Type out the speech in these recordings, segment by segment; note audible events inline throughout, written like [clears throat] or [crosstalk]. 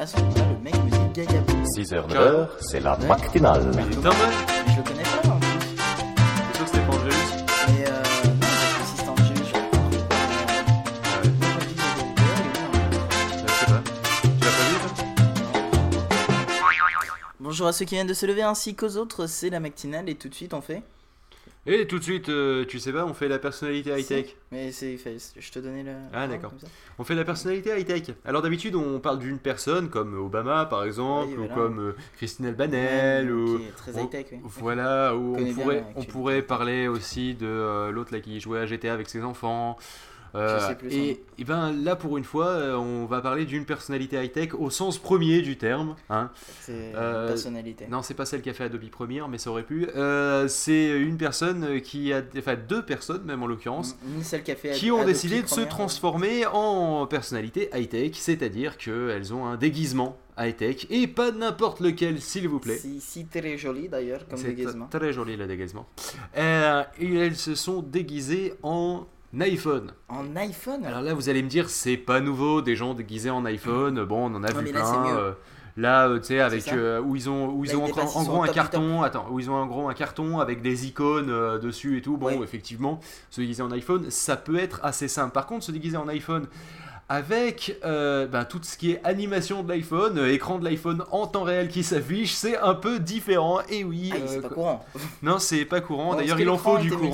là, à ce moment-là, le mec me dit Gaga 6h, 9h, c'est la matinale. Mais il est en mode. Je le connais pas en plus. C'est sûr que c'était pas Angelus Mais euh, non, parce que si c'est Angelus, je crois. Ah ouais. Moi, je dis Gaga Je sais pas. Tu l'as pas vu toi? Bonjour à ceux qui viennent de se lever ainsi qu'aux autres, c'est la matinale et tout de suite on fait. Et tout de suite, euh, tu sais pas, on fait la personnalité high-tech. Mais c'est je te donnais le. Ah, d'accord. On fait la personnalité high-tech. Alors d'habitude, on parle d'une personne comme Obama par exemple, Oui, ou comme euh, Christine Albanel, ou. Qui est très high-tech, oui. Voilà, ou on bien pourrait, on pourrait parler aussi de euh, l'autre là qui jouait à GTA avec ses enfants. Euh, Je sais plus son et, et ben là pour une fois, euh, on va parler d'une personnalité high-tech au sens premier du terme. Hein. C'est Euh, une personnalité. Non, c'est pas celle qui a fait Adobe Premiere, mais ça aurait pu. Euh, c'est une personne qui a, enfin deux personnes même en l'occurrence, Ni celle qui a fait qui ont Adobe décidé de se Premiere, transformer en personnalité high-tech, c'est-à-dire qu'elles ont un déguisement high-tech et pas n'importe lequel, s'il vous plaît. Si, si très joli d'ailleurs comme déguisement. très joli le déguisement. Euh, et elles se sont déguisées en iPhone. En iPhone Alors là, vous allez me dire, c'est pas nouveau, des gens déguisés en iPhone. Bon, on en a vu là, plein. euh, Là, euh, tu sais, avec euh, où ils ont, où ils Là, ont ils en gros un top carton. Attends, où ils ont en gros un carton avec des icônes euh, dessus et tout. Bon, effectivement, se déguiser en iPhone, ça peut être assez simple. Par contre, se déguiser en iPhone avec euh, ben, tout ce qui est animation de l'iPhone, euh, écran de l'iPhone en temps réel qui s'affiche, c'est un peu différent. Et oui, Ah, euh, c'est pas qu- courant. non, c'est pas courant. D'ailleurs, il en faut du courant.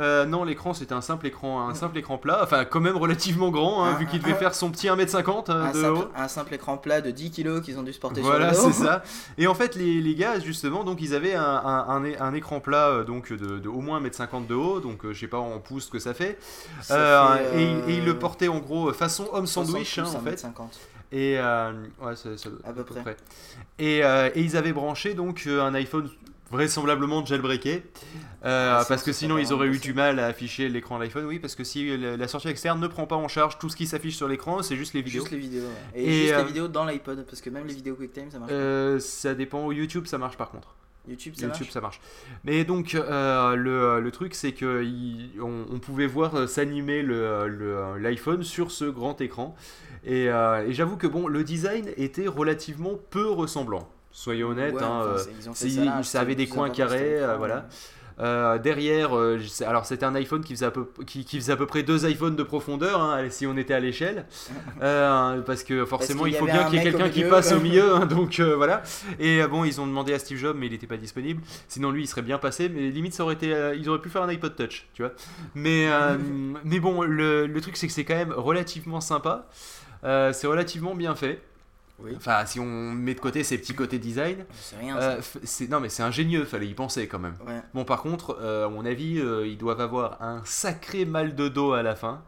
Euh, non, l'écran c'était un simple écran, un simple écran plat, enfin quand même relativement grand, hein, Un- vu qu'il devait un- faire son petit 1m50 euh, un, de simple, haut. un simple écran plat de 10 kilos qu'ils ont dû se porter Voilà, sur le c'est ça. Et en fait, les, les gars, justement, donc ils avaient un, écran plat euh, donc de, de au moins 1m50 de haut, donc je sais pas en pouces ce que ça fait. Ça Euh, fait, et, euh, et ils le portaient en gros façon homme 60 sandwich, hein, en fait. 1m50. Et ouais, À peu près. Et, et ils avaient branché donc un iPhone vraisemblablement jailbreaké euh, Ah, parce que sinon ils auraient eu du mal à afficher l'écran de l'iPhone oui parce que si la, sortie externe ne prend pas en charge tout ce qui s'affiche sur l'écran c'est juste les vidéos Juste les vidéos. ouais. Et, Et, juste euh, les vidéos dans l'iPod, parce que même les vidéos QuickTime ça marche. pas. Euh, ça dépend YouTube ça marche par contre YouTube ça YouTube marche. ça marche mais donc euh, le, le truc c'est que il- on, on pouvait voir euh, s'animer le- le- l'iPhone sur ce grand écran et, euh, et j'avoue que bon le design était relativement peu ressemblant soyons honnêtes Ouais, hein, enfin, euh, ils Si, ça là, ça avait des coins carrés, euh, voilà. Euh, derrière, euh, alors c'était un iPhone qui faisait, à peu, qui, qui faisait à peu près deux iPhones de profondeur, hein, si on était à l'échelle. [laughs] Euh, parce que forcément, il faut bien qu'il y ait quelqu'un qui passe au milieu, [laughs] hein, donc voilà. Et bon, ils ont demandé à Steve Jobs, mais il n'était pas disponible. Sinon, lui, il serait bien passé, mais limite, ça aurait été, ils auraient pu faire un iPod Touch, tu vois. Mais, [laughs] mais bon, le, le truc, c'est que c'est quand même relativement sympa. C'est relativement bien fait. Oui. Enfin, si on met de côté ces petits côtés design, C'est rien. euh, c'est non mais c'est ingénieux, fallait y penser quand même. Ouais. Bon par contre, euh, à mon avis, euh, ils doivent avoir un sacré mal de dos à la fin,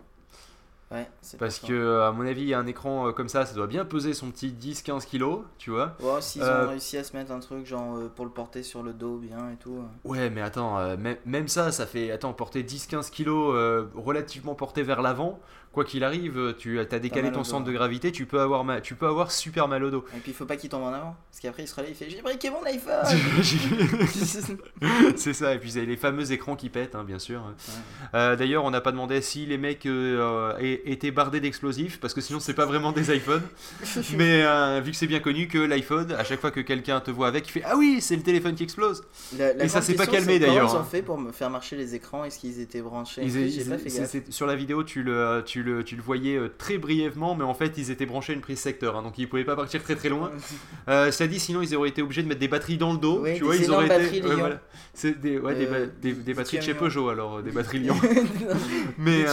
Ouais, parce que euh, à mon avis, un écran euh, comme ça, ça doit bien peser son petit 10-15 kilos, tu vois. Ouais, s'ils Euh, ont réussi à se mettre un truc genre euh, pour le porter sur le dos bien et tout. euh. Ouais, mais attends, euh, même, même ça, ça fait attends porter 10-15 kilos euh, relativement porté vers l'avant. Quoi qu'il arrive, euh, tu as décalé mal ton dos, centre de hein. gravité, tu peux avoir ma- tu peux avoir super mal au dos. Et puis il faut pas qu'il tombe en avant. Parce qu'après il se relève, il fait J'ai briqué mon [laughs] iPhone [laughs] c'est ça, et puis les fameux écrans qui pètent, hein, bien sûr. Euh, D'ailleurs, on n'a pas demandé si les mecs euh, euh, étaient bardés d'explosifs, parce que sinon, c'est pas vraiment des iPhones. [laughs] Mais euh, vu que c'est bien connu que l'iPhone, à chaque fois que quelqu'un te voit avec, il fait Ah oui, c'est le téléphone qui explose. La- la Et ça s'est pas calmé, c'est comment d'ailleurs, Ils ont hein. fait pour me faire marcher les écrans? Est-ce qu'ils étaient branchés? Ils- ils- pas fait sur la vidéo, tu le, tu, le, tu le voyais euh, très brièvement, mais en fait, ils étaient branchés à une prise secteur, hein, donc ils pouvaient pas partir très très loin. [laughs] Euh, ça dit, sinon, ils auraient été obligés de mettre des batteries dans le dos. Oui, tu vois, ils auraient été. ouais, Lion. voilà. C'est des, ouais, des, Euh, des, des batteries de chez. Peugeot, alors, des batteries [laughs] Lyon. Mais,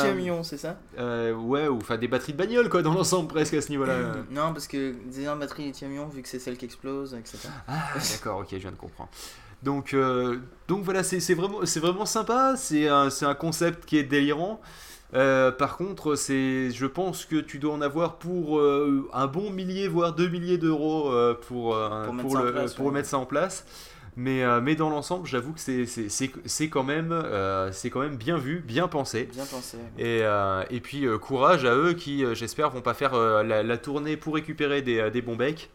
c'est ça? Euh, ouais, ou enfin des batteries de bagnole quoi dans l'ensemble presque à ce niveau-là. [clears throat] Non, parce que des batteries lithium-ion, vu que c'est celle qui explose, etc. Ah d'accord, ok, je viens de comprendre. Donc, euh, donc voilà, c'est c'est vraiment, c'est vraiment sympa. C'est un, c'est un concept qui est délirant. Euh, par contre, c'est, je pense que tu dois en avoir pour euh, un bon millier, voire deux milliers d'euros pour, Pour mettre pour, ça en le, place, pour ouais. mettre ça en place. Mais, euh, mais dans l'ensemble, j'avoue que c'est- c'est c'est- c'est quand, même, euh, c'est quand même bien vu, bien pensé. Bien pensé. Et, euh, et puis courage à eux qui, j'espère, vont pas faire la, la tournée pour récupérer des, des bons becs.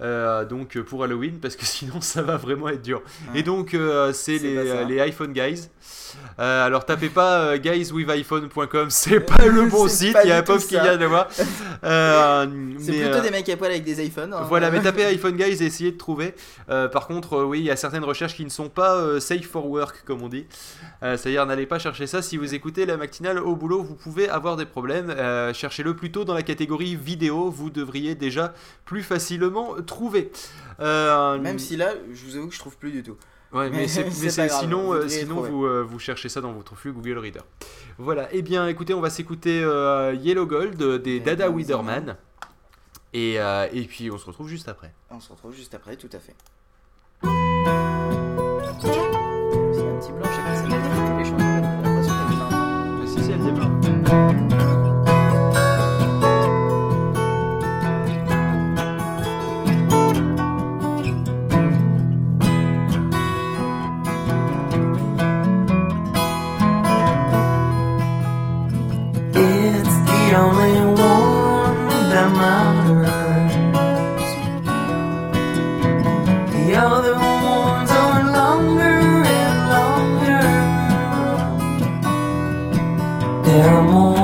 Euh, donc euh, pour Halloween parce que [laughs] sinon ça va vraiment être dur. Ouais. Et donc euh, c'est les, les iPhone Guys. Euh, alors tapez pas guyswithiphone.com, [laughs] c'est pas [laughs] le bon site, il y a un pauvre qui vient de voir. C'est plutôt des mecs à poil avec des iPhones. hein. voilà, mais tapez iPhone Guys et essayez de trouver. Par contre, oui, il y a certaines recherches qui ne sont pas safe for work, comme on dit. C'est-à-dire, n'allez pas chercher ça. Si vous écoutez la matinale au boulot, vous pouvez avoir des problèmes. Cherchez-le plutôt dans la catégorie vidéo. Vous devriez déjà plus facilement trouver. Euh, Même si là, je vous avoue que je trouve plus du tout. Ouais, mais c'est, [laughs] sinon, vous euh, sinon vous, euh, vous cherchez ça dans votre flux Google Reader. Voilà, et bien écoutez, on va s'écouter euh, Yellow Gold des Dada Widerman. Et, et puis on se retrouve juste après. On se retrouve juste après, tout à fait. there are more